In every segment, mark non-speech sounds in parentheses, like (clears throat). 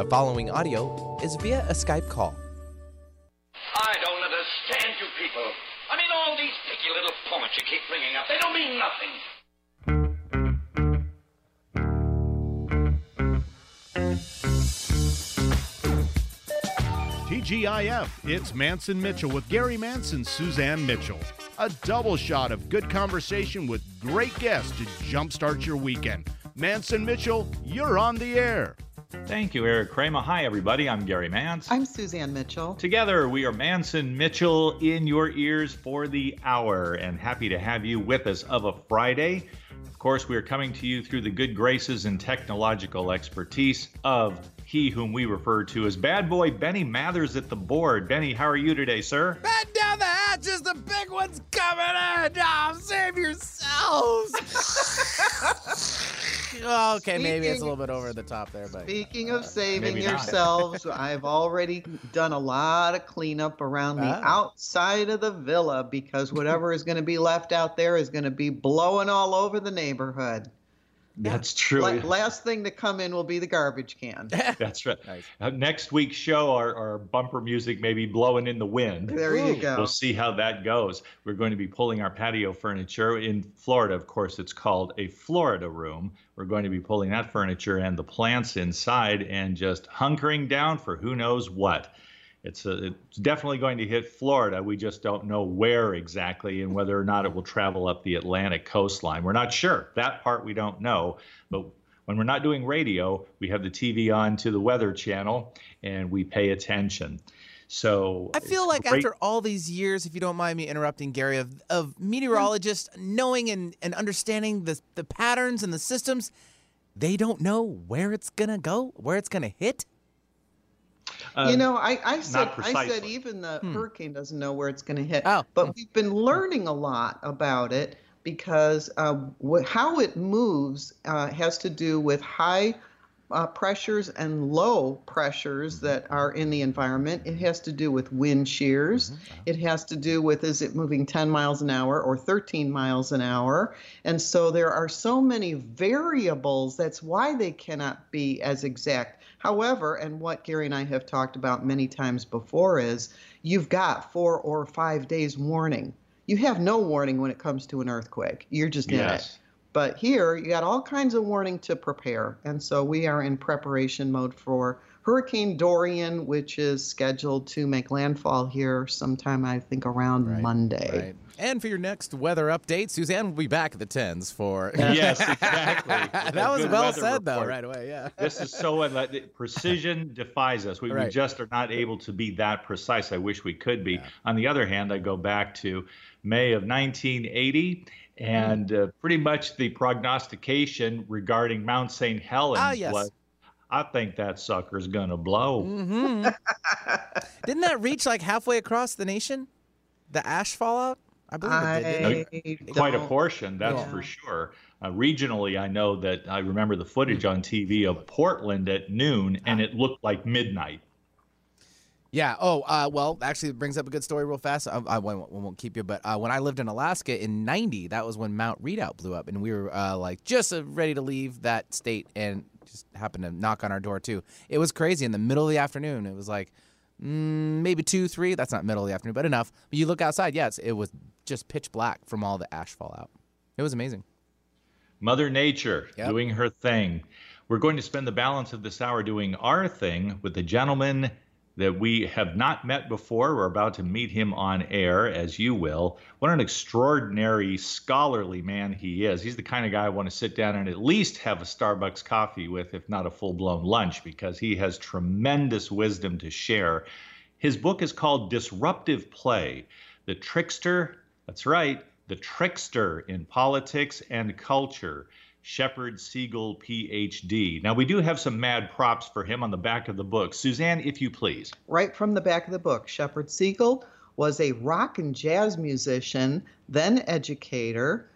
The following audio is via a Skype call. I don't understand you people. I mean, all these picky little points you keep bringing up, they don't mean nothing. TGIF, it's Mantz and Mitchell with Gary Mantz, Suzanne Mitchell. A double shot of good conversation with great guests to jumpstart your weekend. Mantz and Mitchell, you're on the air. Thank you, Eric Kramer. Hi, everybody. I'm Gary Mantz. I'm Suzanne Mitchell. Together, we are Mantz and Mitchell in your ears for the hour, and happy to have you with us of a Friday. Of course, we are coming to you through the good graces and technological expertise of he whom we refer to as Bad Boy Benny Mathers at the board. Benny, how are you today, sir? Back down the hatches, the big one's coming in! Oh, save yourselves! (laughs) okay, maybe it's a little bit over the top there, but. Speaking of saving maybe yourselves, I've already done a lot of cleanup around the Ah. outside of the villa because whatever is going to be left out there is going to be blowing all over the neighborhood. That's true. La- last thing to come in will be the garbage can. (laughs) That's right. Nice. Uh, next week's show, our, our bumper music may be blowing in the wind. There you go. We'll see how that goes. We're going to be pulling our patio furniture in Florida. Of course, it's called a Florida room. We're going to be pulling that furniture and the plants inside and just hunkering down for who knows what. It's, a, it's definitely going to hit Florida. We just don't know where exactly and whether or not it will travel up the Atlantic coastline. We're not sure. That part we don't know. But when we're not doing radio, we have the TV on to the Weather Channel and we pay attention. So I feel like great- after all these years, if you don't mind me interrupting, Gary, of, of meteorologists knowing and, and understanding the, the patterns and the systems, they don't know where it's going to go, where it's going to hit. You Um, know, I, I said I said even the Hmm. hurricane doesn't know where it's going to hit. Oh. But we've been learning a lot about it because uh, wh- how it moves uh, has to do with high uh, pressures and low pressures that are in the environment. It has to do with wind shears. It has to do with is it moving 10 miles an hour or 13 miles an hour? And so there are so many variables. That's why they cannot be as exact. However, and what Gary and I have talked about many times before is you've got four or five days warning. You have no warning when it comes to an earthquake. You're just in it. But here, you got all kinds of warning to prepare. And so we are in preparation mode for Hurricane Dorian, which is scheduled to make landfall here sometime, I think, around Right, Monday. Right. And for your next weather update, Suzanne will be back at the tens for. (laughs) yes, (laughs) exactly. With a that was well weather said, though, right away. Yeah. This is so unli- precision defies us. We, we just are not able to be that precise. I wish we could be. On the other hand, I go back to May of 1980, and uh, pretty much the prognostication regarding Mount St. Helens Ah, yes. was, I think that sucker's gonna blow. hmm (laughs) Didn't that reach like halfway across the nation? The ash fallout? I believe it did. didn't it? Quite a portion, that's Yeah. for sure. Uh, regionally, I know that I remember the footage on TV of Portland at noon, and it looked like midnight. Yeah. Oh, uh, well, actually, it brings up a good story real fast. I, I won't, won't keep you, but uh, when I lived in Alaska in '90, that was when Mount Redoubt blew up, and we were uh, like just uh, ready to leave that state, and just happened to knock on our door too. It was crazy in the middle of the afternoon. It was like mm, maybe two, three. That's not middle of the afternoon, but enough. But you look outside, yes, it was just pitch black from all the ash fallout. It was amazing. Mother Nature Yep. doing her thing. We're going to spend the balance of this hour doing our thing with a gentleman that we have not met before. We're about to meet him on air, as you will. What an extraordinary, scholarly man he is. He's the kind of guy I want to sit down and at least have a Starbucks coffee with, if not a full blown lunch, because he has tremendous wisdom to share. His book is called Disruptive Play The Trickster. That's right, The Trickster in Politics and Culture. Shepherd Siegel, PhD. Now, we do have some mad props for him on the back of the book. Suzanne, if you please. right from the back of the book. Shepherd Siegel was a rock and jazz musician, then educator,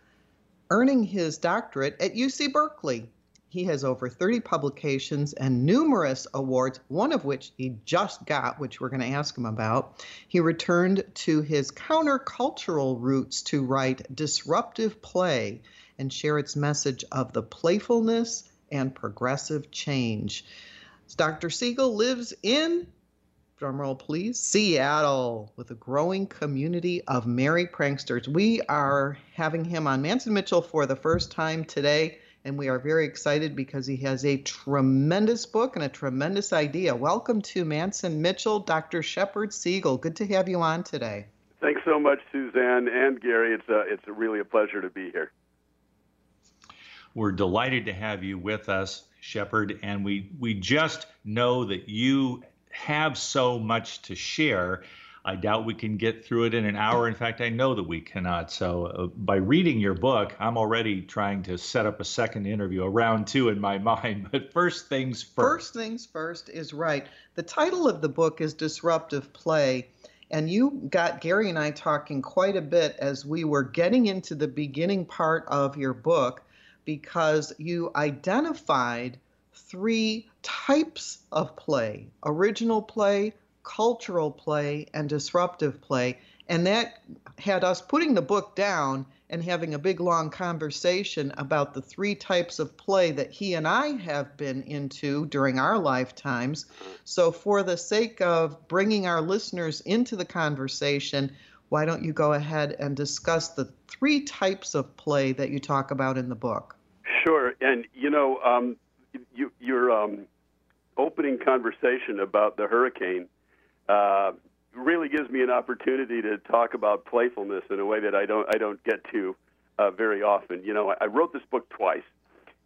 earning his doctorate at UC Berkeley. He has over 30 publications and numerous awards, one of which he just got, which we're going to ask him about. He returned to his countercultural roots to write disruptive play and share its message of the playfulness and progressive change. Dr. Siegel lives in, drumroll please, Seattle with a growing community of merry pranksters. We are having him on Mantz and Mitchell for the first time today, and we are very excited because he has a tremendous book and a tremendous idea. Welcome to Mantz and Mitchell, Dr. Shepherd Siegel. Good to have you on today. Thanks so much, Suzanne and Gary. It's a, it's a really a pleasure to be here. We're delighted to have you with us, Shepherd, and we we just know that you have so much to share. I doubt we can get through it in an hour. In fact, I know that we cannot. So, uh, by reading your book, I'm already trying to set up a second interview, a round two in my (laughs) mind. But first things first. First things first is right. The title of the book is Disruptive Play. And you got Gary and I talking quite a bit as we were getting into the beginning part of your book because you identified three types of play original play, cultural play, and disruptive play. And that had us putting the book down and having a big long conversation about the three types of play that he and I have been into during our lifetimes. So, for the sake of bringing our listeners into the conversation, why don't you go ahead and discuss the three types of play that you talk about in the book? Sure. And, you know, um, you, your um, opening conversation about the hurricane uh, really gives me an opportunity to talk about playfulness in a way that I don't I don't get to uh, very often. You know, I wrote this book twice,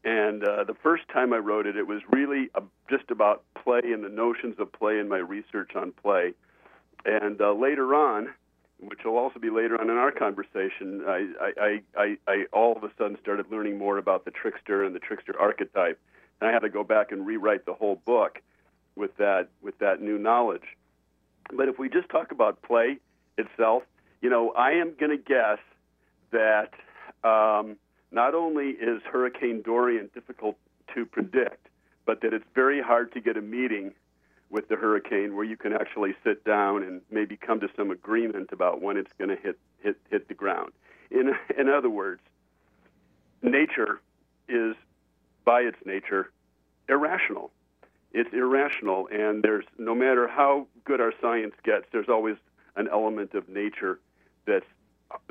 and uh, the first time I wrote it, it was really a, just about play and the notions of play and my research on play. And uh, later on, which will also be later on in our conversation, I, I, I, I all of a sudden started learning more about the trickster and the trickster archetype. And I had to go back and rewrite the whole book with that with that new knowledge. But if we just talk about play itself, you know, I am going to guess that um, not only is Hurricane Dorian difficult to predict, but that it's very hard to get a meeting with the hurricane where you can actually sit down and maybe come to some agreement about when it's going to hit hit hit the ground. In in other words, nature is by its nature irrational it's irrational, and there's no matter how good our science gets, there's always an element of nature that's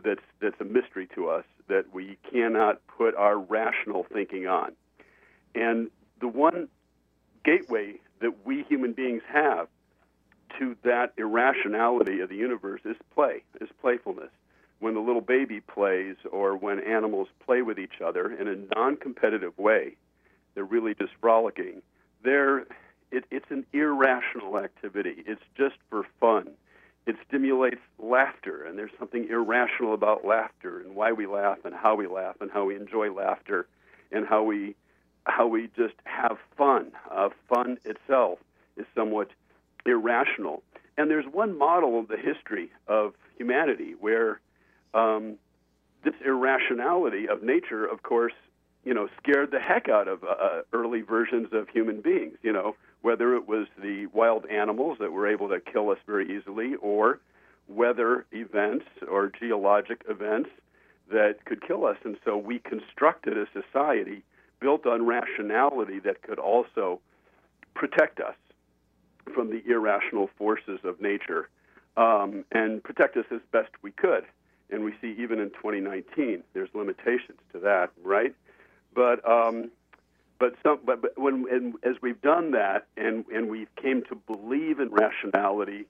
that's that's a mystery to us that we cannot put our rational thinking on. And the one gateway that we human beings have to that irrationality of the universe is play, is playfulness. When the little baby plays, or when animals play with each other in a non competitive way, they're really just frolicking they're it, it's an irrational activity. It's just for fun. It stimulates laughter, and there's something irrational about laughter and why we laugh and how we laugh and how we enjoy laughter and how we how we just have fun. Uh, fun itself is somewhat irrational. And there's one model of the history of humanity where um, this irrationality of nature, of course, you know, scared the heck out of uh, early versions of human beings. You know, whether it was the wild animals that were able to kill us very easily, or weather events or geologic events that could kill us. And so we constructed a society built on rationality that could also protect us from the irrational forces of nature um, and protect us as best we could. And we see even in 2019, there's limitations to that, right? But um, but some but, but when and as we've done that and and we came to believe in rationality,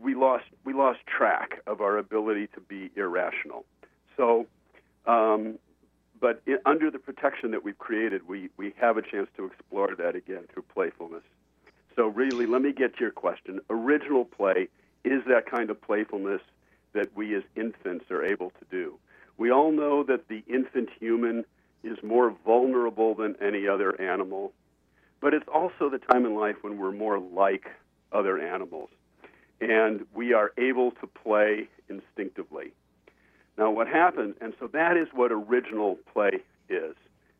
we lost we lost track of our ability to be irrational. So. Um, but under the protection that we've created, we, we have a chance to explore that again through playfulness. So, really, let me get to your question. Original play is that kind of playfulness that we as infants are able to do. We all know that the infant human is more vulnerable than any other animal, but it's also the time in life when we're more like other animals and we are able to play instinctively. Now, what happens, and so that is what original play is.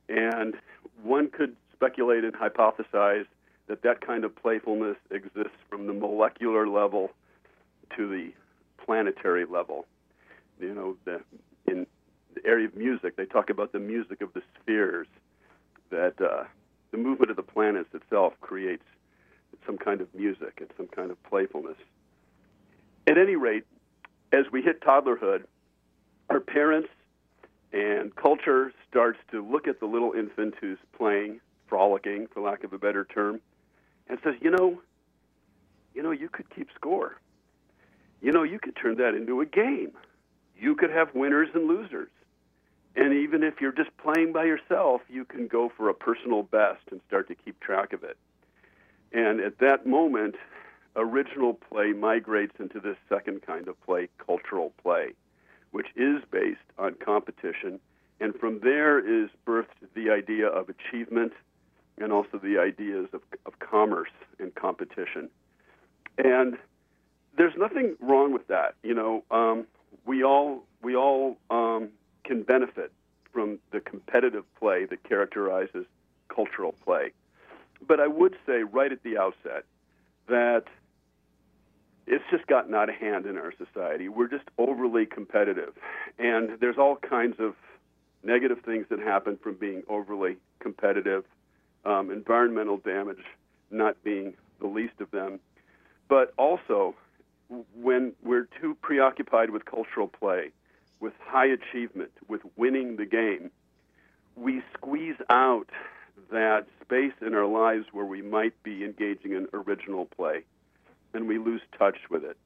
And one could speculate and hypothesize that that kind of playfulness exists from the molecular level to the planetary level. You know, the, in the area of music, they talk about the music of the spheres, that uh, the movement of the planets itself creates some kind of music and some kind of playfulness. At any rate, as we hit toddlerhood, our parents and culture starts to look at the little infant who's playing, frolicking, for lack of a better term, and says, you know, you know, you could keep score. You know, you could turn that into a game. You could have winners and losers. And even if you're just playing by yourself, you can go for a personal best and start to keep track of it. And at that moment, original play migrates into this second kind of play, cultural play, which is based on competition. And from there is birthed the idea of achievement and also the ideas of, of commerce and competition. And there's nothing wrong with that. You know, um, we all we all um, can benefit from the competitive play that characterizes cultural play. But I would say right at the outset that it's just gotten out of hand in our society. We're just overly competitive. And there's all kinds of negative things that happen from being overly competitive, um, environmental damage not being the least of them. But also, when we're too preoccupied with cultural play, with high achievement, with winning the game, we squeeze out that space in our lives where we might be engaging in original play and we lose touch with it.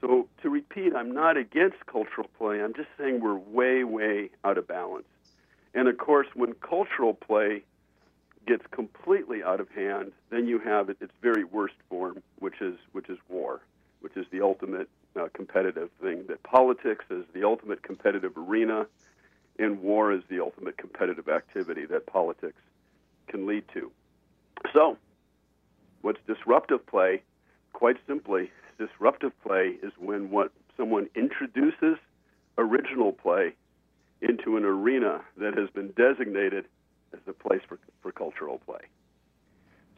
So, to repeat, I'm not against cultural play. I'm just saying we're way, way out of balance. And of course, when cultural play gets completely out of hand, then you have its very worst form, which is which is war, which is the ultimate uh, competitive thing. That politics is the ultimate competitive arena, and war is the ultimate competitive activity that politics can lead to. So, what's disruptive play? Quite simply, disruptive play is when what someone introduces original play into an arena that has been designated as a place for, for cultural play.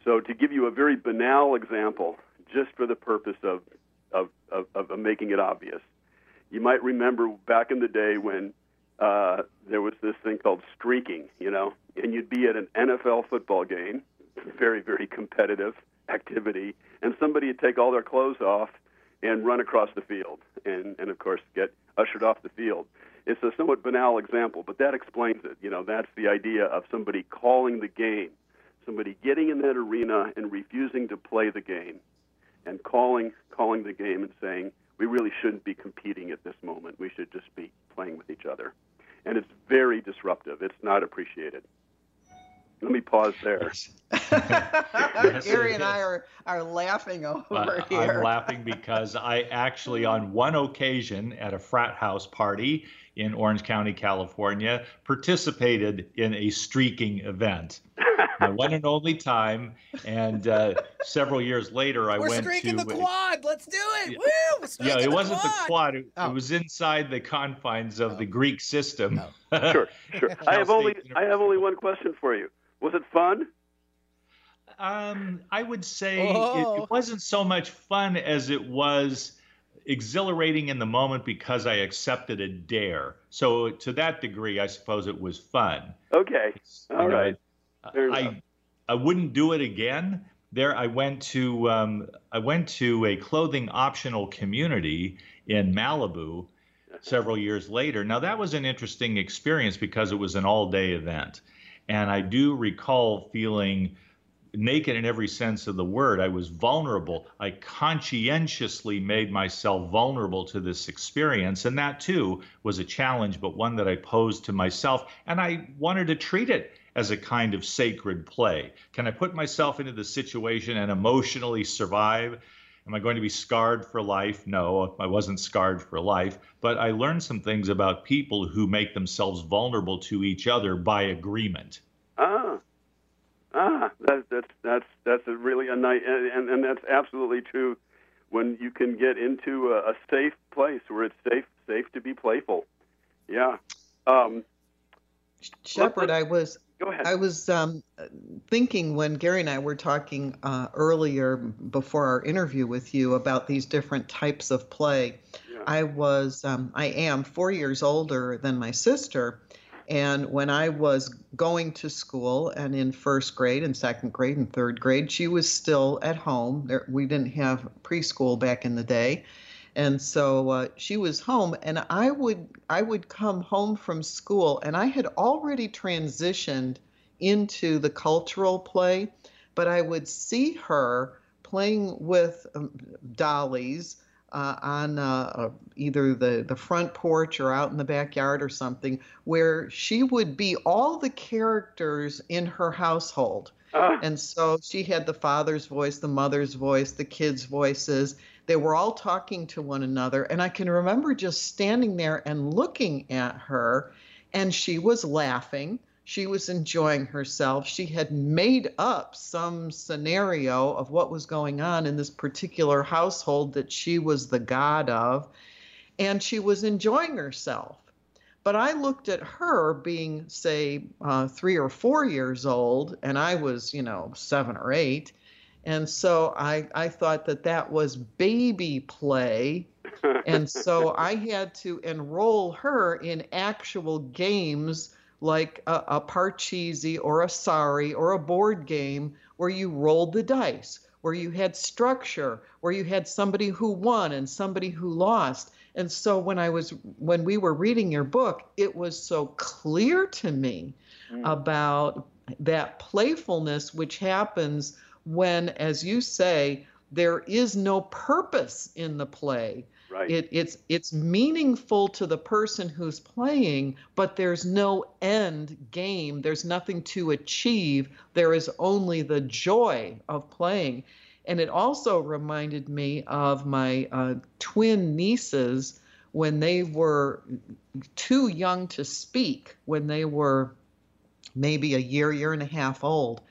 So, to give you a very banal example, just for the purpose of, of, of, of making it obvious, you might remember back in the day when uh, there was this thing called streaking, you know, and you'd be at an NFL football game, very, very competitive activity, and somebody would take all their clothes off and run across the field, and, and of course get ushered off the field. It's a somewhat banal example, but that explains it. You know, that's the idea of somebody calling the game, somebody getting in that arena and refusing to play the game, and calling calling the game and saying we really shouldn't be competing at this moment. We should just be playing with each other, and it's very disruptive. It's not appreciated. Let me pause there. (laughs) Gary and I are, are laughing over uh, here. I'm (laughs) laughing because I actually, on one occasion at a frat house party in Orange County, California, participated in a streaking event. (laughs) My one and only time, and uh, several years later, I We're went streaking to the quad. Let's do it. Woo! Yeah, streaking it wasn't the quad. It, Oh. it was inside the confines of the Greek system. (laughs) Sure, sure. I have only State I have only one question for you. Was it fun? Um, I would say it, Oh. it wasn't so much fun as it was exhilarating in the moment because I accepted a dare. So to that degree, I suppose it was fun. Okay. You All know, right. I I wouldn't do it again. There, I went to um, I went to a clothing optional community in Malibu several years later. Now that was an interesting experience because it was an all day event, and I do recall feeling naked in every sense of the word. I was vulnerable. I conscientiously made myself vulnerable to this experience. And that too was a challenge, but one that I posed to myself. And I wanted to treat it as a kind of sacred play. Can I put myself into the situation and emotionally survive? Am I going to be scarred for life? No, I wasn't scarred for life. But I learned some things about people who make themselves vulnerable to each other by agreement. Ah, ah, that's that's that's that's a really a nice, and, and and that's absolutely true. When you can get into a, a safe place where it's safe safe to be playful, yeah. Um, Shepherd, I was go ahead. I was um, thinking when Gary and I were talking uh, earlier before our interview with you about these different types of play. Yeah. I was um, I am four years older than my sister, And when I was going to school and in first grade and second grade and third grade, she was still at home. There, we didn't have preschool back in the day. And so uh, she was home, and I would I would come home from school, and I had already transitioned into the cultural play, but I would see her playing with um, dollies uh, on uh, uh, either the, the front porch or out in the backyard or something, where she would be all the characters in her household. Uh. And so she had the father's voice, the mother's voice, the kids' voices. They were all talking to one another. And I can remember just standing there and looking at her, and she was laughing she was enjoying herself. She had made up some scenario of what was going on in this particular household that she was the god of, and she was enjoying herself. But I looked at her being, say, uh, three or four years old, and I was, you know, seven or eight. And so I, I thought that that was baby play. and so (laughs) I had to enroll her in actual games like a, a Parcheesi or a Sorry or a board game where you rolled the dice, where you had structure, where you had somebody who won and somebody who lost. And so when I was when we were reading your book, it was so clear to me mm. about that playfulness which happens when, as you say, there is no purpose in the play. Right. It, it's it's meaningful to the person who's playing, but there's no end game. There's nothing to achieve. There is only the joy of playing. And it also reminded me of my uh, twin nieces when they were too young to speak, when they were maybe a year, year and a half old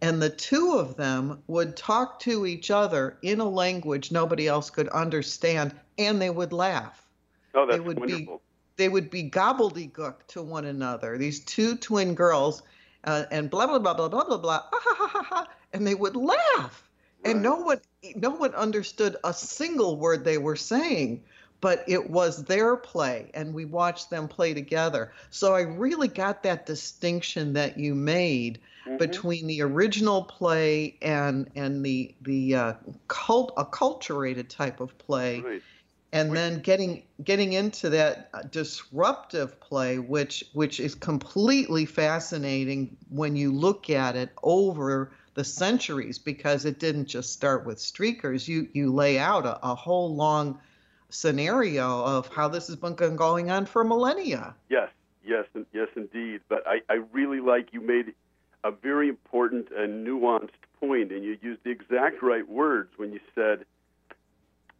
and the two of them would talk to each other in a language nobody else could understand and they would laugh oh that's they would wonderful. be they would be gobbledygook to one another these two twin girls uh, and blah blah blah blah blah blah blah ah, ha, ha, ha, ha, and they would laugh right. and no one no one understood a single word they were saying but it was their play and we watched them play together so i really got that distinction that you made mm-hmm. between the original play and and the the uh, cult acculturated type of play. Right. And then getting getting into that uh, disruptive play, which which is completely fascinating when you look at it over the centuries, because it didn't just start with streakers. You you lay out a, a whole long scenario of how this has been going on for millennia. Yes, yes, yes, indeed. But I, I really like you made a very important and nuanced point, and you used the exact right words when you said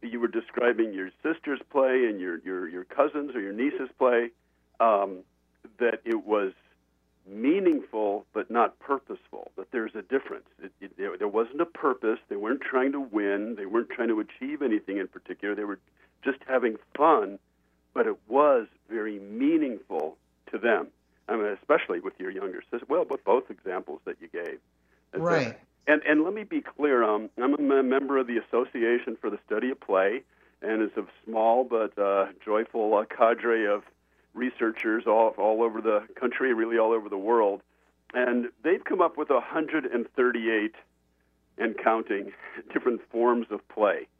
you were describing your sister's play and your your, your cousins or your niece's play. Um, that it was meaningful but not purposeful. That there's a difference. It, it, there, there wasn't a purpose. They weren't trying to win. They weren't trying to achieve anything in particular. They were just having fun, but it was very meaningful to them. I mean, especially with your younger sister. Well, with both examples that you gave. Right. And and let me be clear. Um, I'm a member of the Association for the Study of Play, and it's a small but uh, joyful uh, cadre of researchers all all over the country, really all over the world, and they've come up with 138 and counting (laughs) different forms of play. (laughs)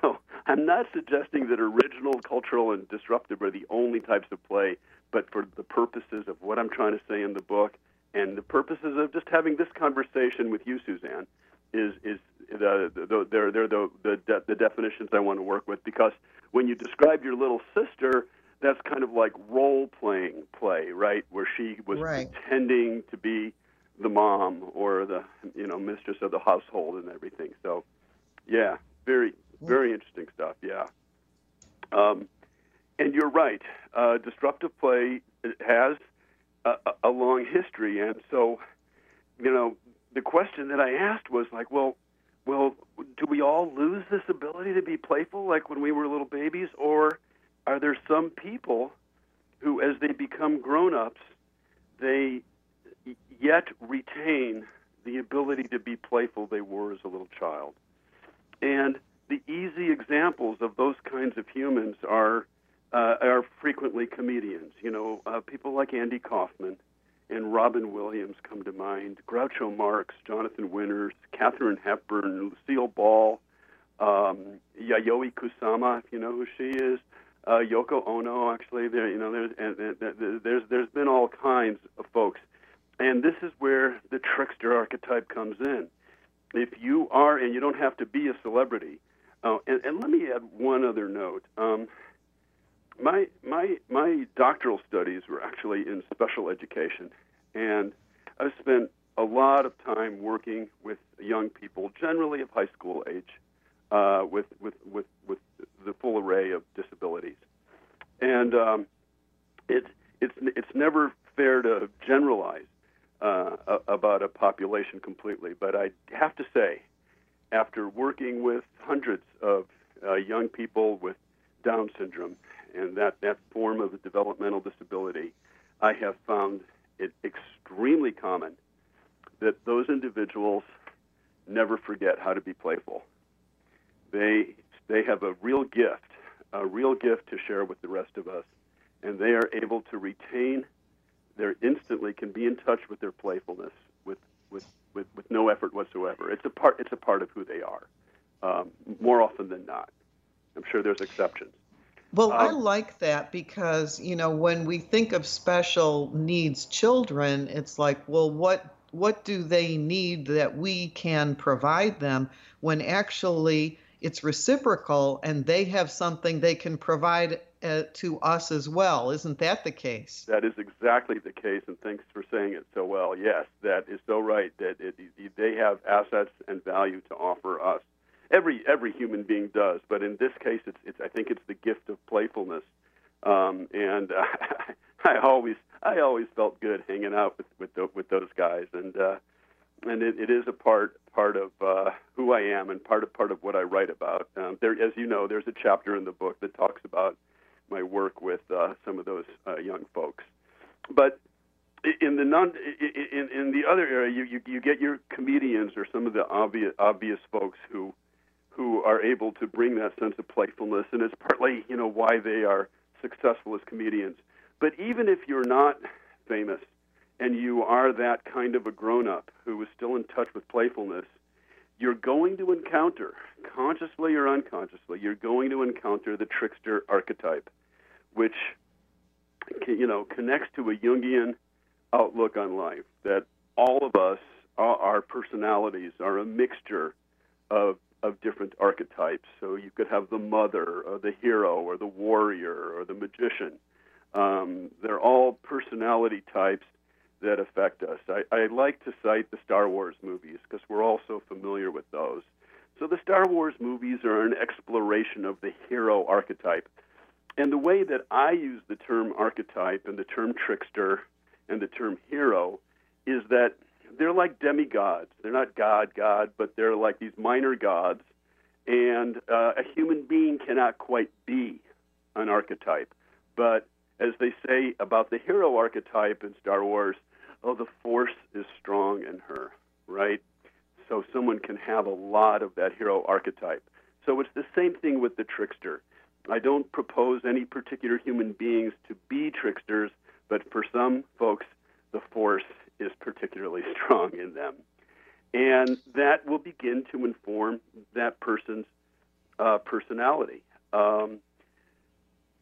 So I'm not suggesting that original, cultural, and disruptive are the only types of play but for the purposes of what I'm trying to say in the book and the purposes of just having this conversation with you, Suzanne, is is the, the, they're, they're the, the, the definitions I want to work with because when you describe your little sister, that's kind of like role playing play, right? Where she was right. pretending to be the mom or the you know mistress of the household and everything. So, yeah, very very interesting stuff. Yeah. Um, and you're right. Uh, disruptive play has a, a long history, and so, you know, the question that I asked was like, well, well, do we all lose this ability to be playful like when we were little babies, or are there some people who, as they become grown-ups, they yet retain the ability to be playful they were as a little child? And the easy examples of those kinds of humans are uh, are frequently comedians. You know, uh, people like Andy Kaufman and Robin Williams come to mind. Groucho Marx, Jonathan Winters, Katharine Hepburn, Lucille Ball, um, Yayoi Kusama, if you know who she is. Uh, Yoko Ono, actually, there, you know, there's and, and, there's there's been all kinds of folks, and this is where the trickster archetype comes in. If you are, and you don't have to be a celebrity. Uh, and, and let me add one other note. Um, my my my doctoral studies were actually in special education, and I've spent a lot of time working with young people, generally of high school age, uh, with with with with the full array of disabilities, and um, it's it's it's never fair to generalize uh, about a population completely, but I have to say, after working with hundreds of uh, young people with Down syndrome and that, that form of a developmental disability, I have found it extremely common that those individuals never forget how to be playful. They, they have a real gift, a real gift to share with the rest of us, and they are able to retain they instantly can be in touch with their playfulness with, with, with, with no effort whatsoever. It's a part, it's a part of who they are, um, more often than not. I'm sure there's exceptions. Well, um, I like that because, you know, when we think of special needs children, it's like, well, what what do they need that we can provide them when actually it's reciprocal and they have something they can provide uh, to us as well. Isn't that the case? That is exactly the case, and thanks for saying it so well. Yes, that is so right. That it, it, they have assets and value to offer us every every human being does, but in this case, it's, it's I think it's the gift of playfulness, um, and (laughs) uh, I always I always felt good hanging out with with, the, with those guys, and uh, and it, it is a part part of uh, who I am and part of part of what I write about. Um, there, as you know, there's a chapter in the book that talks about my work with uh, some of those uh, young folks, but in the non in, in the other area, you, you you get your comedians or some of the obvious obvious folks who who are able to bring that sense of playfulness, and it's partly you know why they are successful as comedians. But even if you're not famous and you are that kind of a grown up who is still in touch with playfulness, you're going to encounter, consciously or unconsciously, you're going to encounter the trickster archetype, which you know connects to a Jungian outlook on life. That all of us, our personalities, are a mixture of of different archetypes. So you could have the mother, or the hero, or the warrior, or the magician. Um, they're all personality types that affect us. I, I like to cite the Star Wars movies because we're all so familiar with those. So the Star Wars movies are an exploration of the hero archetype. And the way that I use the term archetype and the term trickster and the term hero is that they're like demigods. They're not God, God, but they're like these minor gods. And uh, a human being cannot quite be an archetype. But as they say about the hero archetype in Star Wars, oh, the force is strong in her, right? So someone can have a lot of that hero archetype. So it's the same thing with the trickster. I don't propose any particular human beings to be tricksters, but for some folks, the force is particularly (laughs) strong in them. And that will begin to inform that person's uh, personality. Um,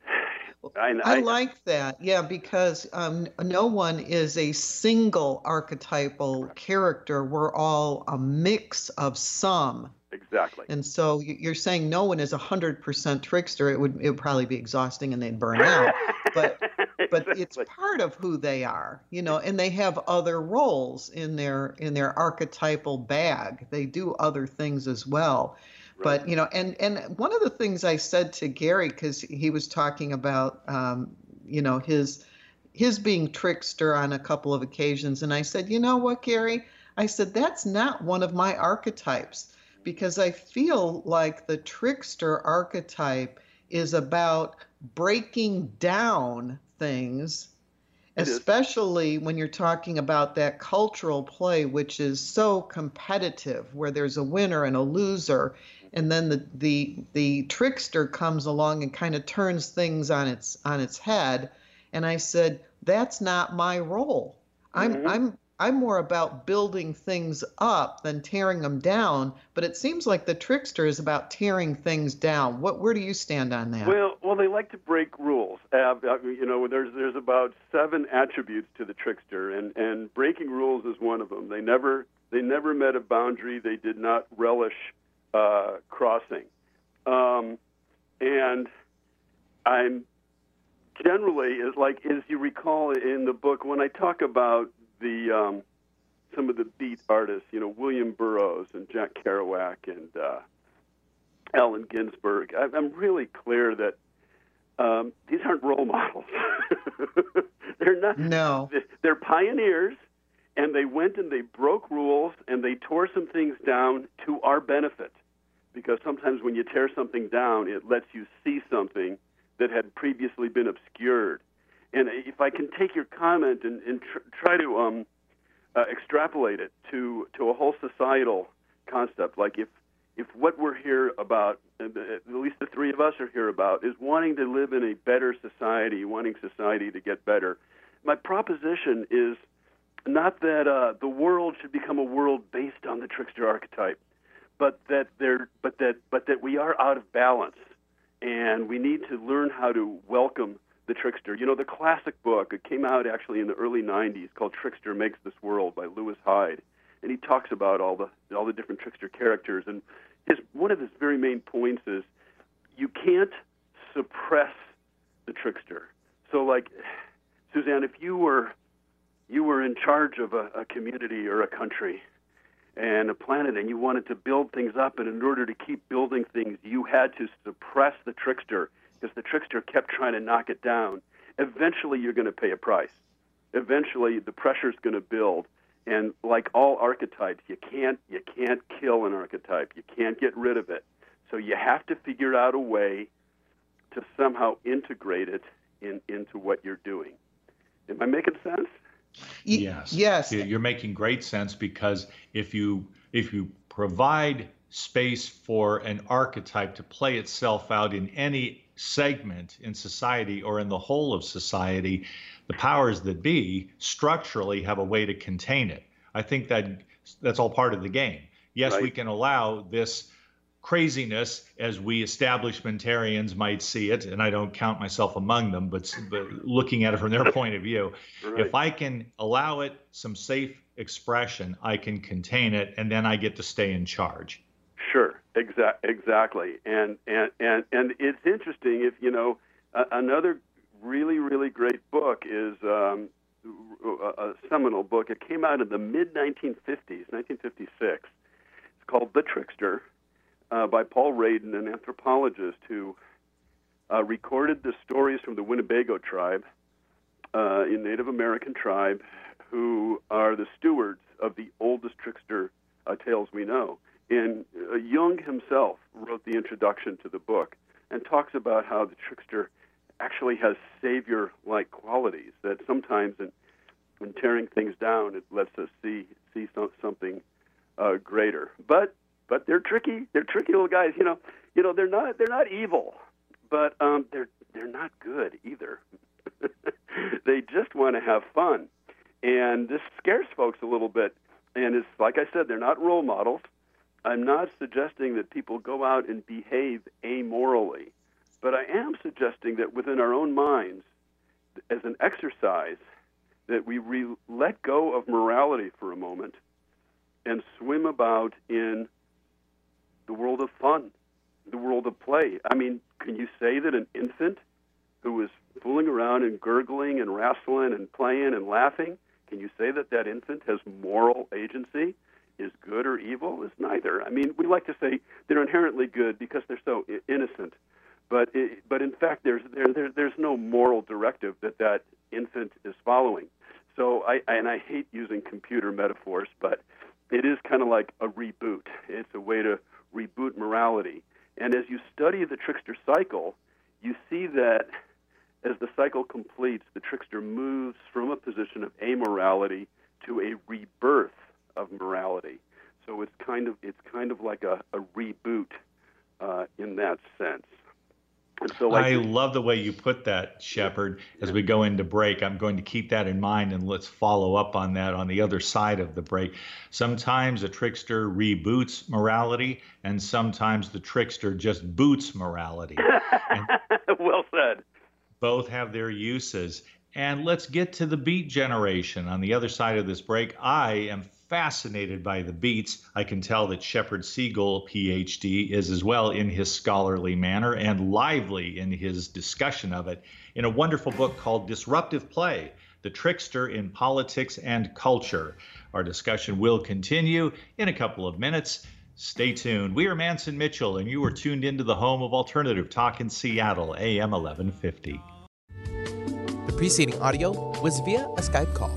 (sighs) I, I, like that. Yeah, because um, no one is a single archetypal character. We're all a mix of some. Exactly. And so you're saying no one is a hundred percent trickster. It would it would probably be exhausting and they'd burn out. But (laughs) but exactly. it's part of who they are, you know. And they have other roles in their in their archetypal bag. They do other things as well. But you know, and and one of the things I said to Gary because he was talking about um, you know his his being trickster on a couple of occasions, and I said, you know what, Gary? I said that's not one of my archetypes because I feel like the trickster archetype is about breaking down things especially when you're talking about that cultural play, which is so competitive, where there's a winner and a loser, and then the the the trickster comes along and kind of turns things on its on its head. And I said, that's not my role. I'm mm-hmm. I'm I'm more about building things up than tearing them down. But it seems like the trickster is about tearing things down. What where do you stand on that? Well, well, they like to break rules. Uh, you know, there's there's about seven attributes to the trickster, and and breaking rules is one of them. They never they never met a boundary. They did not relish uh, crossing, um, and I'm generally is like as you recall in the book when I talk about the um, some of the beat artists, you know William Burroughs and Jack Kerouac and uh, Allen Ginsberg. I, I'm really clear that um, these aren't role models. (laughs) they're not. No. They're pioneers, and they went and they broke rules and they tore some things down to our benefit. Because sometimes when you tear something down, it lets you see something that had previously been obscured. And if I can take your comment and, and tr- try to um, uh, extrapolate it to, to a whole societal concept, like if if what we're here about, uh, at least the three of us are here about, is wanting to live in a better society, wanting society to get better, my proposition is not that uh, the world should become a world based on the trickster archetype, but that there, but that, but that we are out of balance, and we need to learn how to welcome the trickster. You know, the classic book it came out actually in the early '90s called "Trickster Makes This World" by Lewis Hyde, and he talks about all the all the different trickster characters. And his one of his very main points is you can't suppress the trickster. So, like Suzanne, if you were you were in charge of a, a community or a country and a planet, and you wanted to build things up, and in order to keep building things, you had to suppress the trickster because the trickster kept trying to knock it down. Eventually, you're going to pay a price. Eventually, the pressure's going to build and like all archetypes, you can't you can't kill an archetype. You can't get rid of it. So you have to figure out a way to somehow integrate it in, into what you're doing. Am I making sense? Yes. Yes. You're making great sense because if you if you provide space for an archetype to play itself out in any segment in society or in the whole of society, the powers that be structurally have a way to contain it. I think that that's all part of the game. Yes, right. we can allow this craziness as we establishmentarians might see it, and I don't count myself among them, but, but looking at it from their (laughs) point of view, right. if I can allow it some safe expression, I can contain it, and then I get to stay in charge. Sure, exa- exactly, and and and and it's interesting if you know uh, another really, really great book is um, a, seminal book. It came out in the mid 1950s, 1956. It's called The Trickster uh, by Paul Radin, an anthropologist who uh, recorded the stories from the Winnebago tribe, uh, a Native American tribe, who are the stewards of the oldest trickster uh, tales we know. And uh, Jung himself wrote the introduction to the book and talks about how the trickster actually has savior-like qualities that sometimes in, when tearing things down, it lets us see see some, something uh, greater. But but they're tricky. They're tricky little guys. You know you know they're not they're not evil, but um, they're they're not good either. (laughs) they just want to have fun, and this scares folks a little bit. And it's like I said, they're not role models. I'm not suggesting that people go out and behave amorally. But I am suggesting that within our own minds, as an exercise, that we re- let go of morality for a moment and swim about in the world of fun, the world of play. I mean, can you say that an infant who is fooling around and gurgling and wrestling and playing and laughing, can you say that that infant has moral agency? Is good or evil? Is neither. I mean, we like to say they're inherently good because they're so innocent but it, but in fact, there's there, there, there's no moral directive that that infant is following. So I and I hate using computer metaphors, but it is kind of like a reboot. It's a way to reboot morality. And as you study the trickster cycle, you see that as the cycle completes, the trickster moves from a position of amorality to a rebirth of morality. So it's kind of it's kind of like a, a reboot uh, in that sense. And so like I love the way you put that, Shepherd. As we go into break, I'm going to keep that in mind and let's follow up on that on the other side of the break. Sometimes a trickster reboots morality, and sometimes the trickster just boots morality. (laughs) well said. Both have their uses. And let's get to the beat generation. On the other side of this break, I am fascinated by the beats. I can tell that Shepherd Siegel, PhD, is as well in his scholarly manner and lively in his discussion of it in a wonderful book called Disruptive Play The Trickster in Politics and Culture. Our discussion will continue in a couple of minutes. Stay tuned. We are Mantz and Mitchell, and you are tuned into the home of alternative talk in Seattle, AM 1150. The preceding audio was via a Skype call.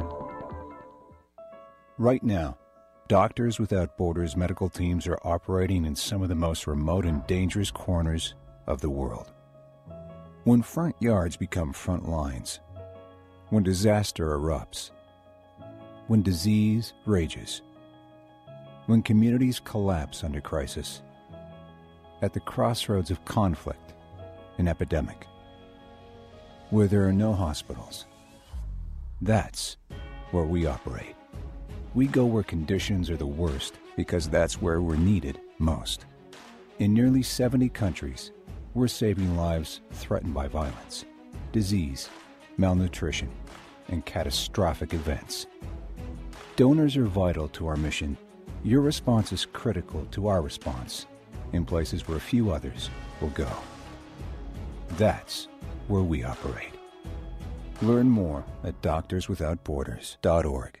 Right now, Doctors Without Borders medical teams are operating in some of the most remote and dangerous corners of the world. When front yards become front lines, when disaster erupts, when disease rages, when communities collapse under crisis, at the crossroads of conflict and epidemic, where there are no hospitals, that's where we operate. We go where conditions are the worst because that's where we're needed most. In nearly 70 countries, we're saving lives threatened by violence, disease, malnutrition, and catastrophic events. Donors are vital to our mission. Your response is critical to our response in places where few others will go. That's where we operate. Learn more at doctorswithoutborders.org.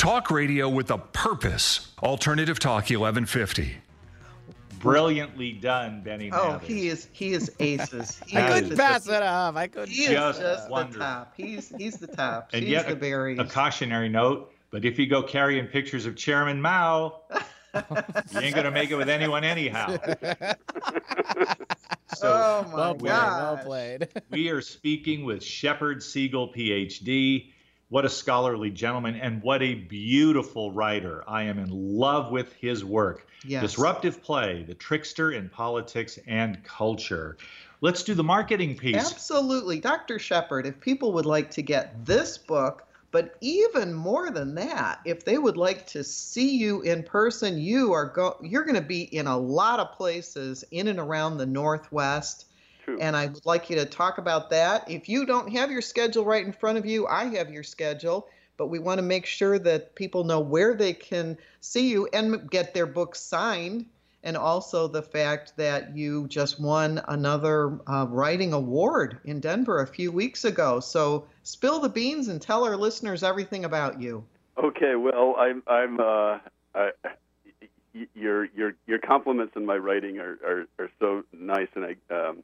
Talk radio with a purpose. Alternative Talk 1150. Brilliantly done, Benny. Oh, Mathers. he is he is aces. (laughs) He I couldn't pass it off. I couldn't. He is just, just the top. He's he's the top. And She's yet, the berries. A, a cautionary note. But if you go carrying pictures of Chairman Mao, (laughs) you ain't gonna make it with anyone anyhow. (laughs) so, oh my well played, well played. we are speaking with Shepherd Siegel, PhD. What a scholarly gentleman and what a beautiful writer. I am in love with his work. Yes. Disruptive play, the trickster in politics and culture. Let's do the marketing piece. Absolutely. Dr. Shepherd, if people would like to get this book, but even more than that, if they would like to see you in person, you are go you're going to be in a lot of places in and around the Northwest True. And I would like you to talk about that. If you don't have your schedule right in front of you, I have your schedule, but we want to make sure that people know where they can see you and get their books signed. And also the fact that you just won another uh, writing award in Denver a few weeks ago. So spill the beans and tell our listeners everything about you. Okay, well, I'm, I'm, uh, I, your, your, your compliments on my writing are, are, are so nice, and I, um,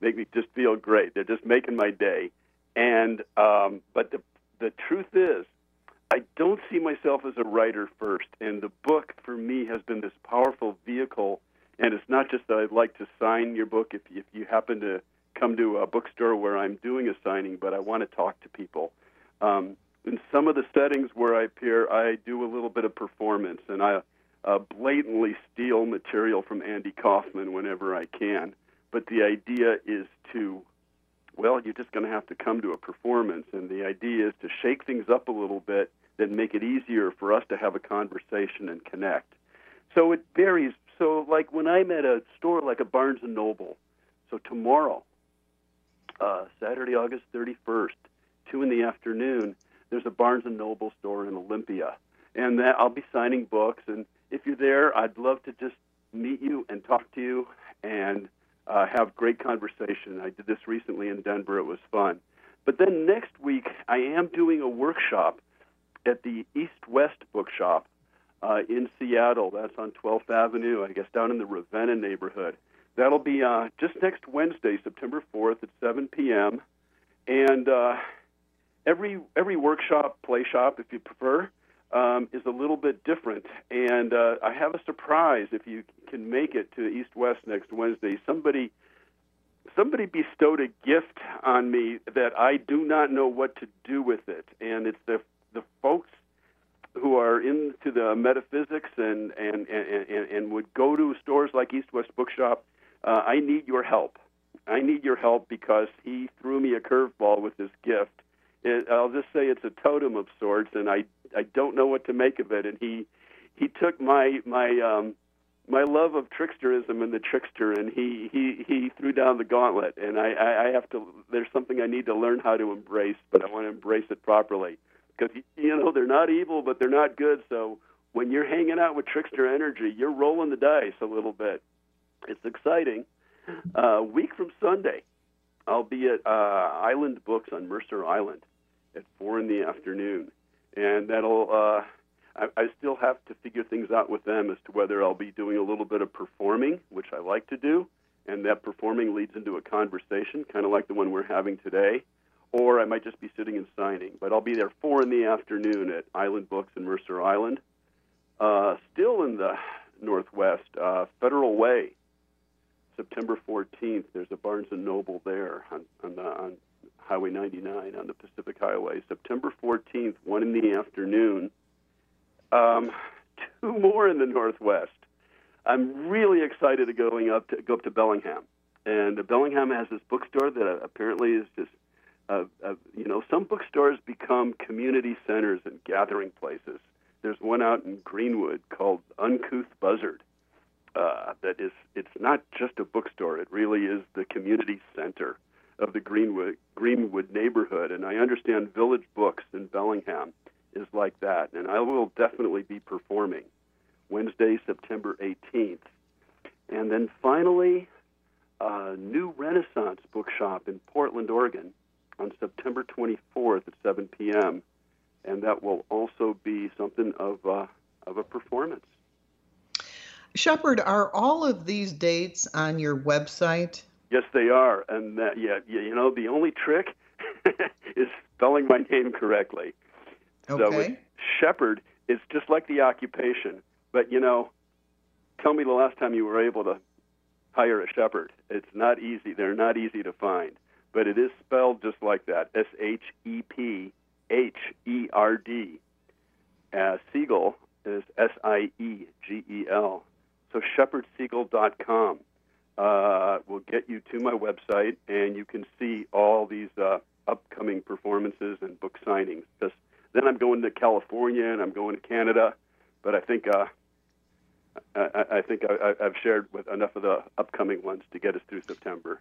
make me just feel great. They're just making my day. And um, but the the truth is, I don't see myself as a writer first, and the book for me has been this powerful vehicle. And it's not just that I'd like to sign your book if if you happen to come to a bookstore where I'm doing a signing, but I want to talk to people. Um, in some of the settings where I appear, I do a little bit of performance, and I uh, blatantly steal material from Andy Kaufman whenever I can. But the idea is to, well, you're just going to have to come to a performance, and the idea is to shake things up a little bit, then make it easier for us to have a conversation and connect. So it varies. So, like when I'm at a store like a Barnes and Noble, so tomorrow, uh, Saturday, August 31st, two in the afternoon, there's a Barnes and Noble store in Olympia, and that I'll be signing books. And if you're there, I'd love to just meet you and talk to you and uh, have great conversation. I did this recently in Denver; it was fun. But then next week, I am doing a workshop at the East West Bookshop uh, in Seattle. That's on 12th Avenue, I guess, down in the Ravenna neighborhood. That'll be uh, just next Wednesday, September 4th at 7 p.m. And uh, every every workshop, play shop, if you prefer, um, is a little bit different. And uh, I have a surprise if you can make it to East West next Wednesday. Somebody somebody bestowed a gift on me that I do not know what to do with it, and it's the the folks who are into the metaphysics and and and, and, and would go to stores like East West Bookshop. Uh, I need your help. I need your help because he threw me a curveball with this gift. It, I'll just say it's a totem of sorts, and I I don't know what to make of it. And he he took my my um, my love of tricksterism and the trickster, and he he he threw down the gauntlet. And I, I have to. There's something I need to learn how to embrace, but I want to embrace it properly because you know they're not evil, but they're not good. So when you're hanging out with trickster energy, you're rolling the dice a little bit. It's exciting. A uh, week from Sunday, I'll be at uh, Island Books on Mercer Island at four in the afternoon, and that'll. Uh, I, I still have to figure things out with them as to whether I'll be doing a little bit of performing, which I like to do, and that performing leads into a conversation, kind of like the one we're having today, or I might just be sitting and signing. But I'll be there four in the afternoon at Island Books in Mercer Island. Uh, still in the Northwest, uh, Federal Way, September 14th. There's a Barnes and Noble there on, on, the, on Highway 99 on the Pacific Highway. September 14th, one in the afternoon. Um, two more in the Northwest. I'm really excited to going up to go up to Bellingham, and Bellingham has this bookstore that apparently is just uh, uh, you know, some bookstores become community centers and gathering places. There's one out in Greenwood called Uncouth Buzzard. Uh, that is, it's not just a bookstore. It really is the community center of the Greenwood Greenwood neighborhood. And I understand Village Books in Bellingham is like that. And I will definitely be performing Wednesday, September 18th. And then finally, uh, New Renaissance Bookshop in Portland, Oregon on September 24th at 7 p.m., and that will also be something of uh, of a performance. Shepherd, are all of these dates on your website? Yes, they are, and that, yeah, you know, the only trick (laughs) is spelling my name correctly. Okay. So with Shepherd, it's just like the occupation, but you know, tell me the last time you were able to hire a shepherd. It's not easy. They're not easy to find but it is spelled just like that S H E P H E R D. Uh, Siegel is S I E G E L. So shepherdsiegel.com uh, will get you to my website, and you can see all these uh, upcoming performances and book signings. Just, then I'm going to California and I'm going to Canada, but I think uh, I, I think I, I've shared with enough of the upcoming ones to get us through September.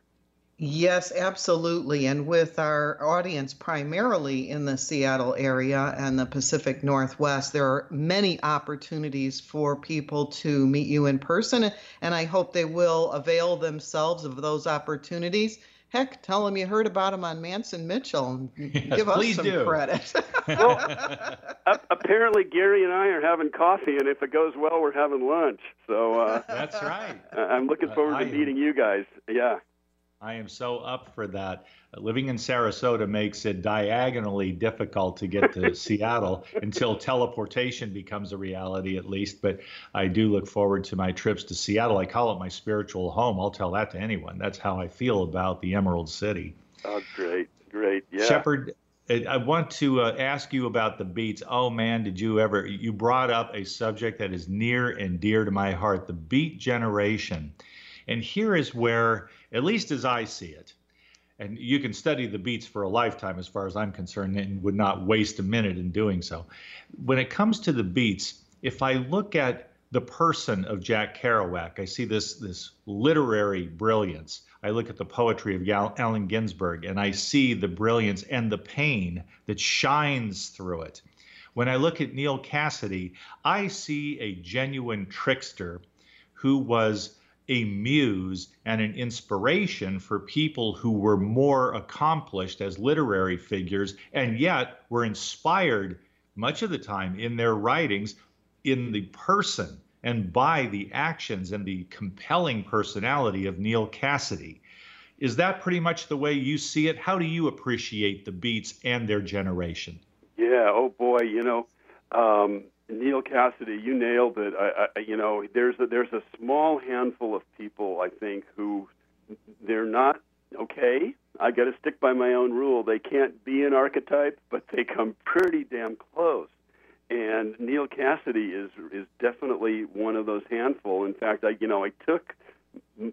Yes, absolutely. And with our audience primarily in the Seattle area and the Pacific Northwest, there are many opportunities for people to meet you in person. And I hope they will avail themselves of those opportunities. Heck, tell them you heard about them on Mantz and Mitchell. (laughs) Yes, Give us some do. credit. (laughs) well, apparently Gary and I are having coffee, and if it goes well, we're having lunch. So uh, that's right. I'm looking forward to meeting you guys. Yeah. I am so up for that. Living in Sarasota makes it diagonally difficult to get to (laughs) Seattle until teleportation becomes a reality, at least. But I do look forward to my trips to Seattle. I call it my spiritual home. I'll tell that to anyone. That's how I feel about the Emerald City. Oh, great, great. Yeah. Shepherd, I want to uh, ask you about the beats. Oh man, did you ever? You brought up a subject that is near and dear to my heart: the beat generation. And here is where, at least as I see it, and you can study the beats for a lifetime as far as I'm concerned and would not waste a minute in doing so. When it comes to the beats, if I look at the person of Jack Kerouac, I see this this literary brilliance. I look at the poetry of Allen Ginsberg and I see the brilliance and the pain that shines through it. When I look at Neal Cassady, I see a genuine trickster who was a muse and an inspiration for people who were more accomplished as literary figures and yet were inspired much of the time in their writings in the person and by the actions and the compelling personality of Neal Cassady. Is that pretty much the way you see it? How do you appreciate the Beats and their generation? Yeah, oh boy, you know, um, Neal Cassady, you nailed it. I, I, you know, there's a, there's a small handful of people I think who they're not okay. I got to stick by my own rule. They can't be an archetype, but they come pretty damn close. And Neal Cassady is is definitely one of those handful. In fact, I you know I took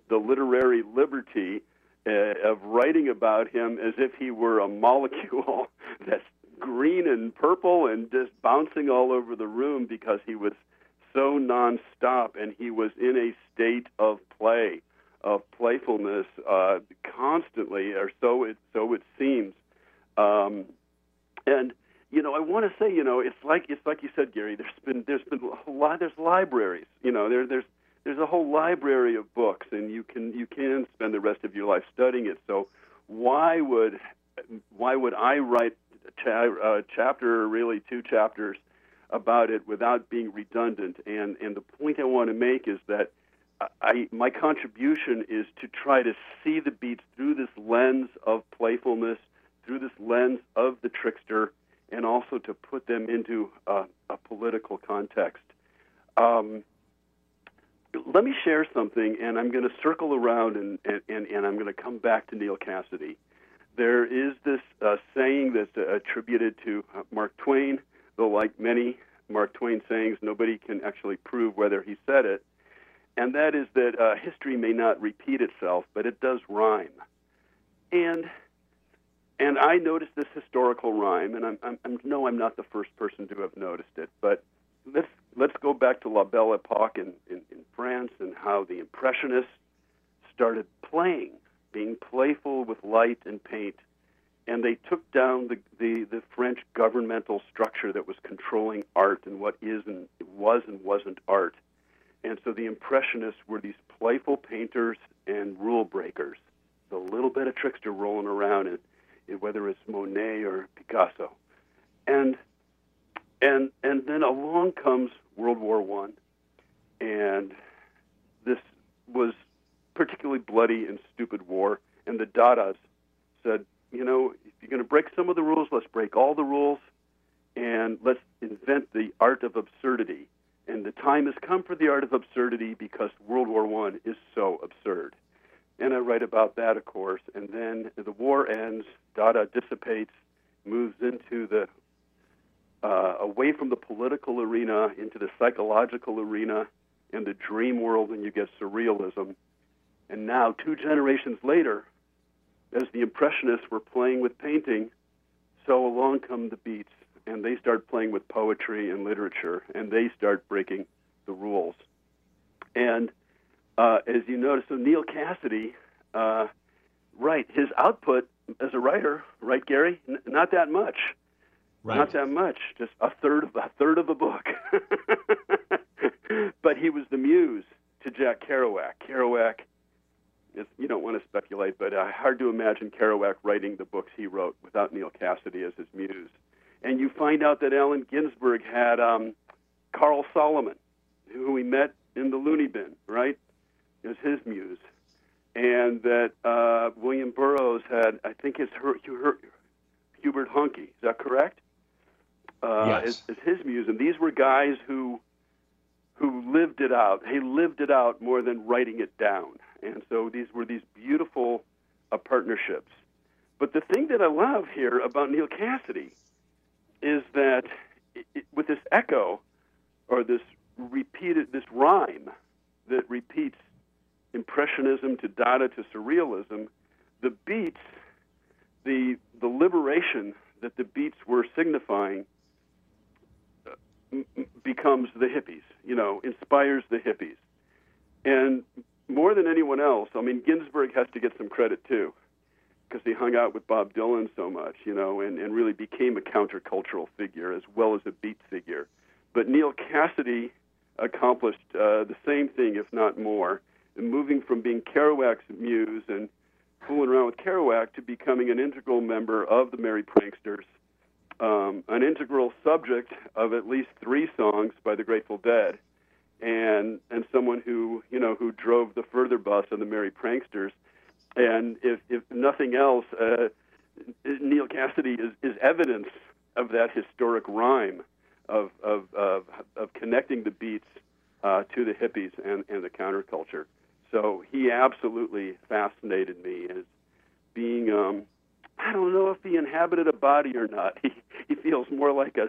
the literary liberty uh, of writing about him as if he were a molecule (laughs) that's green and purple and just bouncing all over the room because he was so nonstop and he was in a state of play, of playfulness uh, constantly, or so it so it seems. Um, and you know, I want to say, you know, it's like it's like you said, Gary. There's been there's been a lot. There's libraries. You know, there there's there's a whole library of books, and you can you can spend the rest of your life studying it. So why would why would I write cha- uh, chapter really two chapters about it without being redundant. And and the point I want to make is that I my contribution is to try to see the beats through this lens of playfulness, through this lens of the trickster, and also to put them into a, a political context. Um, let me share something, and I'm going to circle around and, and, and, I'm going to come back to Neal Cassady there is this uh, saying that's uh, attributed to uh, Mark Twain, though, like many Mark Twain sayings, nobody can actually prove whether he said it. And that is that uh, history may not repeat itself, but it does rhyme. And and I noticed this historical rhyme, and I'm, I'm, I'm no, I'm not the first person to have noticed it. But let's let's go back to La Belle Epoque in, in, in France and how the Impressionists started playing being playful with light and paint, and they took down the, the, the French governmental structure that was controlling art and what is and was and wasn't art. And so the Impressionists were these playful painters and rule breakers, the little bit of trickster rolling around in, whether it's Monet or Picasso. And and and then along comes World War One, and this was particularly bloody and stupid war. And the Dadas said, you know, if you're going to break some of the rules, let's break all the rules, and let's invent the art of absurdity. And the time has come for the art of absurdity because World War One is so absurd. And I write about that, of course. And then the war ends, Dada dissipates, moves into the uh, away from the political arena into the psychological arena and the dream world, and you get surrealism. And now, two generations later, as the Impressionists were playing with painting, so along come the Beats, and they start playing with poetry and literature, and they start breaking the rules. And uh, as you notice, so Neal Cassady, uh, right, his output as a writer, right, Gary, N- not that much. Right. Not that much, just a third of a third of a book. (laughs) but he was the muse to Jack Kerouac. Kerouac is you don't want to speculate, but uh, hard to imagine Kerouac writing the books he wrote without Neal Cassady as his muse. And you find out that Allen Ginsberg had um, Carl Solomon, who he met in the loony bin, right? As his muse. and that uh, William Burroughs had, I think, it's her, her, Hubert Huncke. Is that correct? Uh, Yes. As his muse, and these were guys who who lived it out. He lived it out more than writing it down, and so these were these beautiful uh, partnerships. But the thing that I love here about Neal Cassady is that it, it, with this echo or this repeated this rhyme that repeats impressionism to Dada to surrealism, the beats, the the liberation that the beats were signifying becomes the hippies. You know, inspires the hippies, and more than anyone else, I mean, Ginsberg has to get some credit too, because he hung out with Bob Dylan so much, you know, and, and really became a countercultural figure as well as a beat figure. But Neal Cassady accomplished uh, the same thing, if not more, in moving from being Kerouac's muse and fooling around with Kerouac to becoming an integral member of the Merry Pranksters, um, an integral subject of at least three songs by the Grateful Dead, and and someone who you know who drove the further bus on the Merry Pranksters. And if if nothing else, uh, Neal Cassady is, is evidence of that historic rhyme of of of, of connecting the beats uh, to the hippies and, and the counterculture. So he absolutely fascinated me as being um, I don't know if he inhabited a body or not. (laughs) He he feels more like a,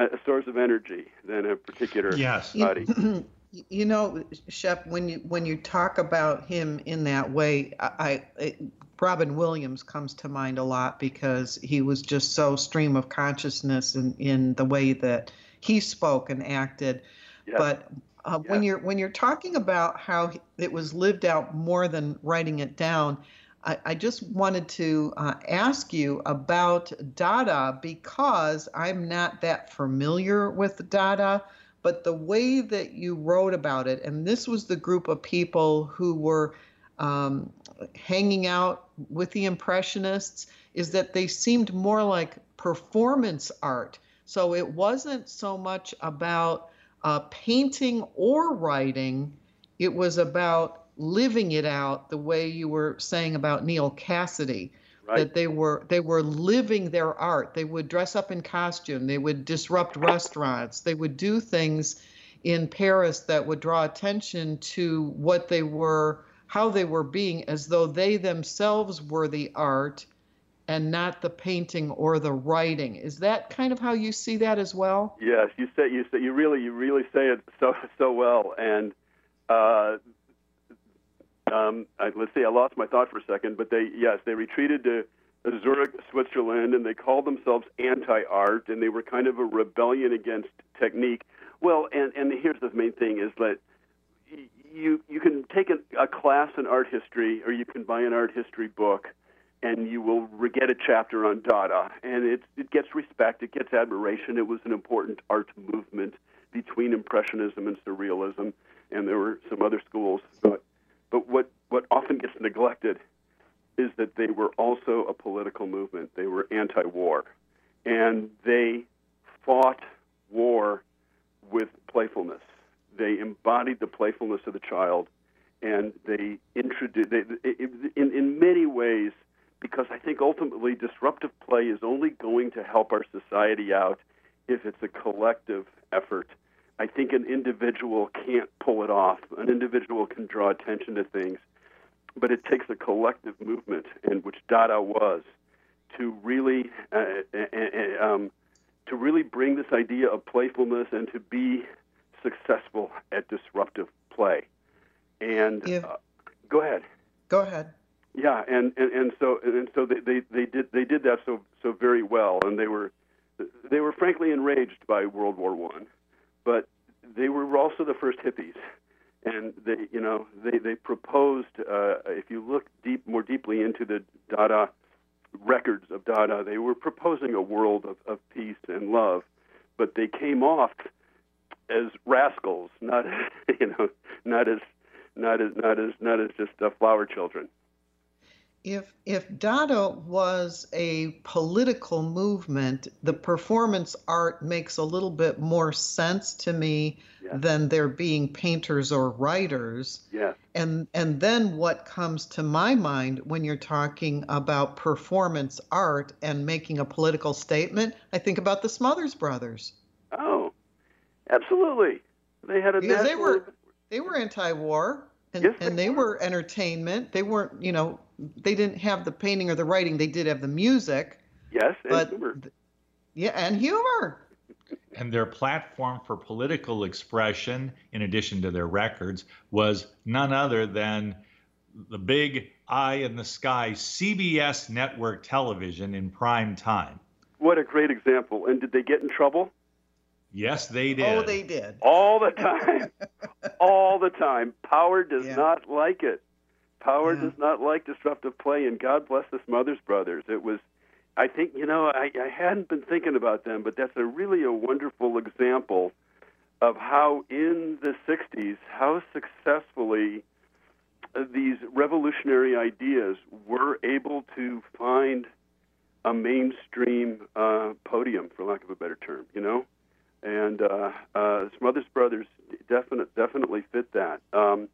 a source of energy than a particular Yes. body. (clears throat) you know, Shep, when you when you talk about him in that way, I, I Robin Williams comes to mind a lot because he was just so stream of consciousness in, in the way that he spoke and acted. Yes. But uh, when you're when you're talking about how it was lived out more than writing it down, I, I just wanted to uh, ask you about Dada because I'm not that familiar with Dada, but the way that you wrote about it, and this was the group of people who were um, hanging out with the Impressionists, is that they seemed more like performance art. So it wasn't so much about uh, painting or writing, it was about living it out the way you were saying about Neal Cassady. Right. That they were they were living their art. They would dress up in costume. They would disrupt restaurants. They would do things in Paris that would draw attention to what they were, how they were being, as though they themselves were the art and not the painting or the writing. Is that kind of how you see that as well? Yes, you say you say you really you really say it so so well. And uh, um, I, let's see, I lost my thought for a second. But they yes, they retreated to Zurich, Switzerland, and they called themselves anti-art, and they were kind of a rebellion against technique. Well, and and here's the main thing is that you you can take a, a class in art history, or you can buy an art history book and you will get a chapter on Dada, and it it gets respect, it gets admiration. It was an important art movement between Impressionism and Surrealism, and there were some other schools. But but what what often gets neglected is that they were also a political movement. They were anti-war, and they fought war with playfulness. They embodied the playfulness of the child, and they introduced they, in in many ways because I think ultimately disruptive play is only going to help our society out if it's a collective effort. I think an individual can't pull it off. An individual can draw attention to things, but it takes a collective movement, and which Dada was, to really uh, uh, um, to really bring this idea of playfulness and to be successful at disruptive play. And If- uh, go ahead. Go ahead. Yeah, and, and, and so and so they, they, they did they did that so so very well, and they were they were frankly enraged by World War One, but they were also the first hippies, and they you know they they proposed uh, if you look deep more deeply into the Dada records of Dada, they were proposing a world of, of peace and love, but they came off as rascals, not (laughs) you know not as not as not as not as just uh, flower children. If if Dada was a political movement, the performance art makes a little bit more sense to me Yes. than there being painters or writers. Yes. And and then what comes to my mind when you're talking about performance art and making a political statement, I think about the Smothers Brothers. Oh, absolutely. They had a Because they were they were anti-war and, Yes, they and they were entertainment. They weren't, you know, they didn't have the painting or the writing. They did have the music. yes, and but humor. Yeah, and humor. And their platform for political expression, in addition to their records, was none other than the big eye in the sky CBS network television in prime time. What a great example. And did they get in trouble? Yes, they did. Oh, they did. All the time. (laughs) All the time. Power does Yeah. not like it. Power Yeah. does not like disruptive play, and God bless the Smothers Brothers. It was, I think, you know, I, I hadn't been thinking about them, but that's a really a wonderful example of how in the 60s, how successfully uh, these revolutionary ideas were able to find a mainstream uh, podium, for lack of a better term, you know? and uh, uh, Smothers Brothers definite, definitely fit that. Um,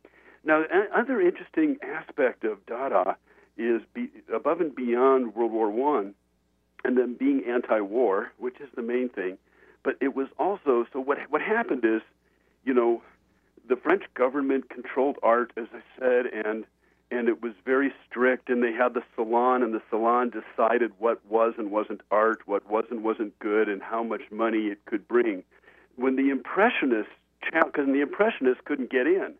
now, another interesting aspect of Dada is be, above and beyond World War One, and then being anti-war, which is the main thing. But it was also so. What what happened is, you know, the French government controlled art, as I said, and and it was very strict. And they had the salon, and the salon decided what was and wasn't art, what was and wasn't good, and how much money it could bring. When the Impressionists, because the Impressionists couldn't get in,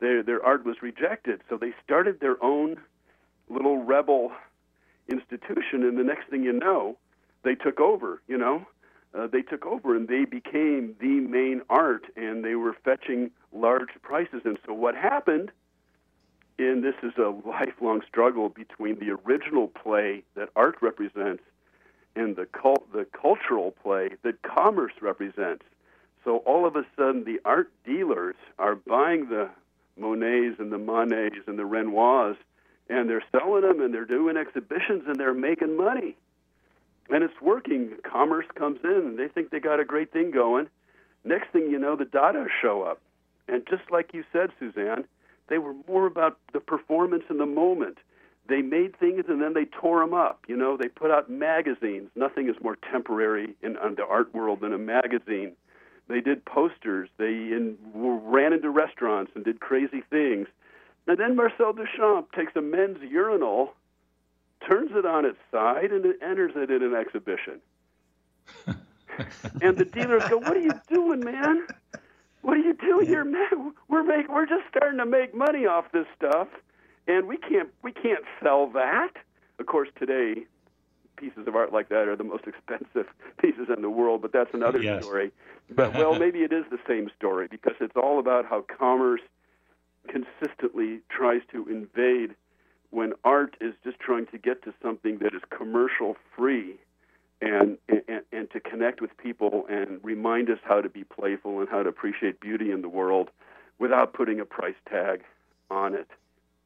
their their art was rejected, so they started their own little rebel institution. And the next thing you know, they took over. You know, uh, they took over and they became the main art, and they were fetching large prices. And so what happened? And this is a lifelong struggle between the original play that art represents and the cult, the cultural play that commerce represents. So all of a sudden, the art dealers are buying the Monets and the Manets and the Renoirs, and they're selling them and they're doing exhibitions and they're making money. And it's working. Commerce comes in and they think they got a great thing going. Next thing you know, the Dada show up. And just like you said, Suzanne, they were more about the performance in the moment. They made things and then they tore them up. You know, they put out magazines. Nothing is more temporary in, in the art world than a magazine. They did posters. They in, ran into restaurants and did crazy things. And then Marcel Duchamp takes a men's urinal, turns it on its side, and it enters it in an exhibition. and the dealers go, "What are you doing, man? What are you doing here, man? We're make, we're just starting to make money off this stuff, and we can't we can't sell that." Of course, today pieces of art like that are the most (laughs) expensive pieces in the world, but that's another Yes. story. But well, (laughs) maybe it is the same story because it's all about how commerce consistently tries to invade when art is just trying to get to something that is commercial free and, and and to connect with people and remind us how to be playful and how to appreciate beauty in the world without putting a price tag on it.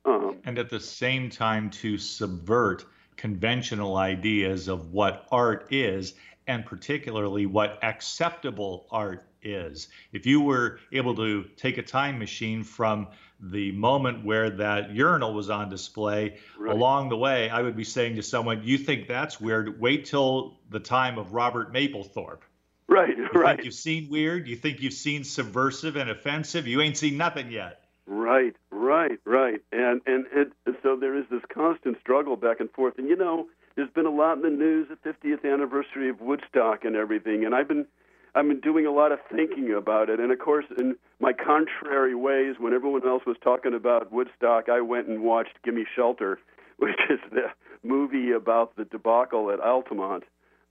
Um, and at the same time to subvert conventional ideas of what art is and particularly what acceptable art is. If you were able to take a time machine from the moment where that urinal was on display Right. along the way, I would be saying to someone, You think that's weird? Wait till the time of Robert Mapplethorpe. right, You right. think you've seen weird? You think you've seen subversive and offensive? You ain't seen nothing yet. Right, right, right. And and it, so there is this constant struggle back and forth. And you know, there's been a lot in the news, the 50th anniversary of Woodstock and everything. And I've been I've been doing a lot of thinking about it. And of course, in my contrary ways, when everyone else was talking about Woodstock, I went and watched Gimme Shelter, (laughs) which is the movie about the debacle at Altamont.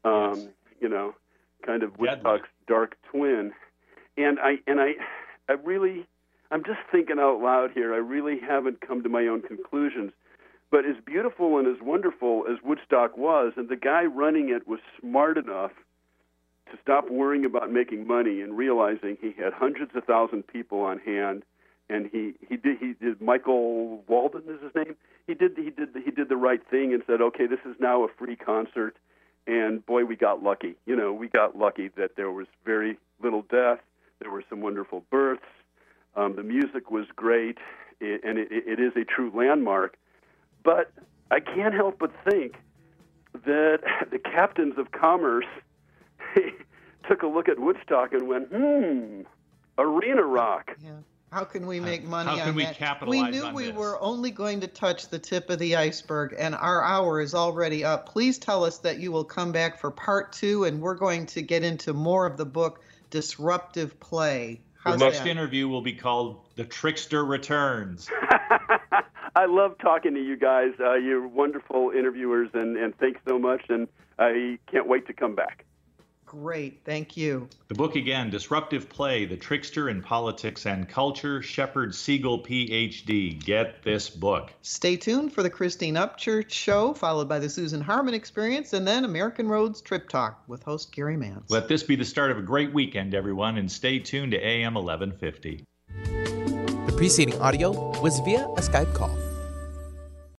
Um, Yes. You know, kind of. Woodstock's dark twin. And I and I I really I'm just thinking out loud here. I really haven't come to my own conclusions. But as beautiful and as wonderful as Woodstock was, and the guy running it was smart enough to stop worrying about making money and realizing he had hundreds of thousand people on hand and he he did he did Michael Walden is his name. He did he did he did the right thing and said, okay, this is now a free concert, and boy, we got lucky. You know, we got lucky that there was very little death. There were some wonderful births. Um, the music was great, it, and it, it is a true landmark. But I can't help but think that the captains of commerce (laughs) took a look at Woodstock and went, hmm, arena rock. Yeah. How can we make money How can on we that? capitalize we knew on we this? were only going to touch the tip of the iceberg, and our hour is already up. Please tell us that you will come back for part two, and we're going to get into more of the book, Disruptive Play. The next interview will be called The Trickster Returns. (laughs) I love talking to you guys. Uh, you're wonderful interviewers, and, and thanks so much. And I can't wait to come back. Great, thank you. The book again, Disruptive Play, The Trickster in Politics and Culture, Shepherd Siegel, PhD. Get this book. Stay tuned for the Christine Upchurch Show, followed by the Susan Harmon Experience, and then American Roads Trip Talk with host Gary Mantz. Let this be the start of a great weekend, everyone, and stay tuned to AM 1150. The preceding audio was via a Skype call.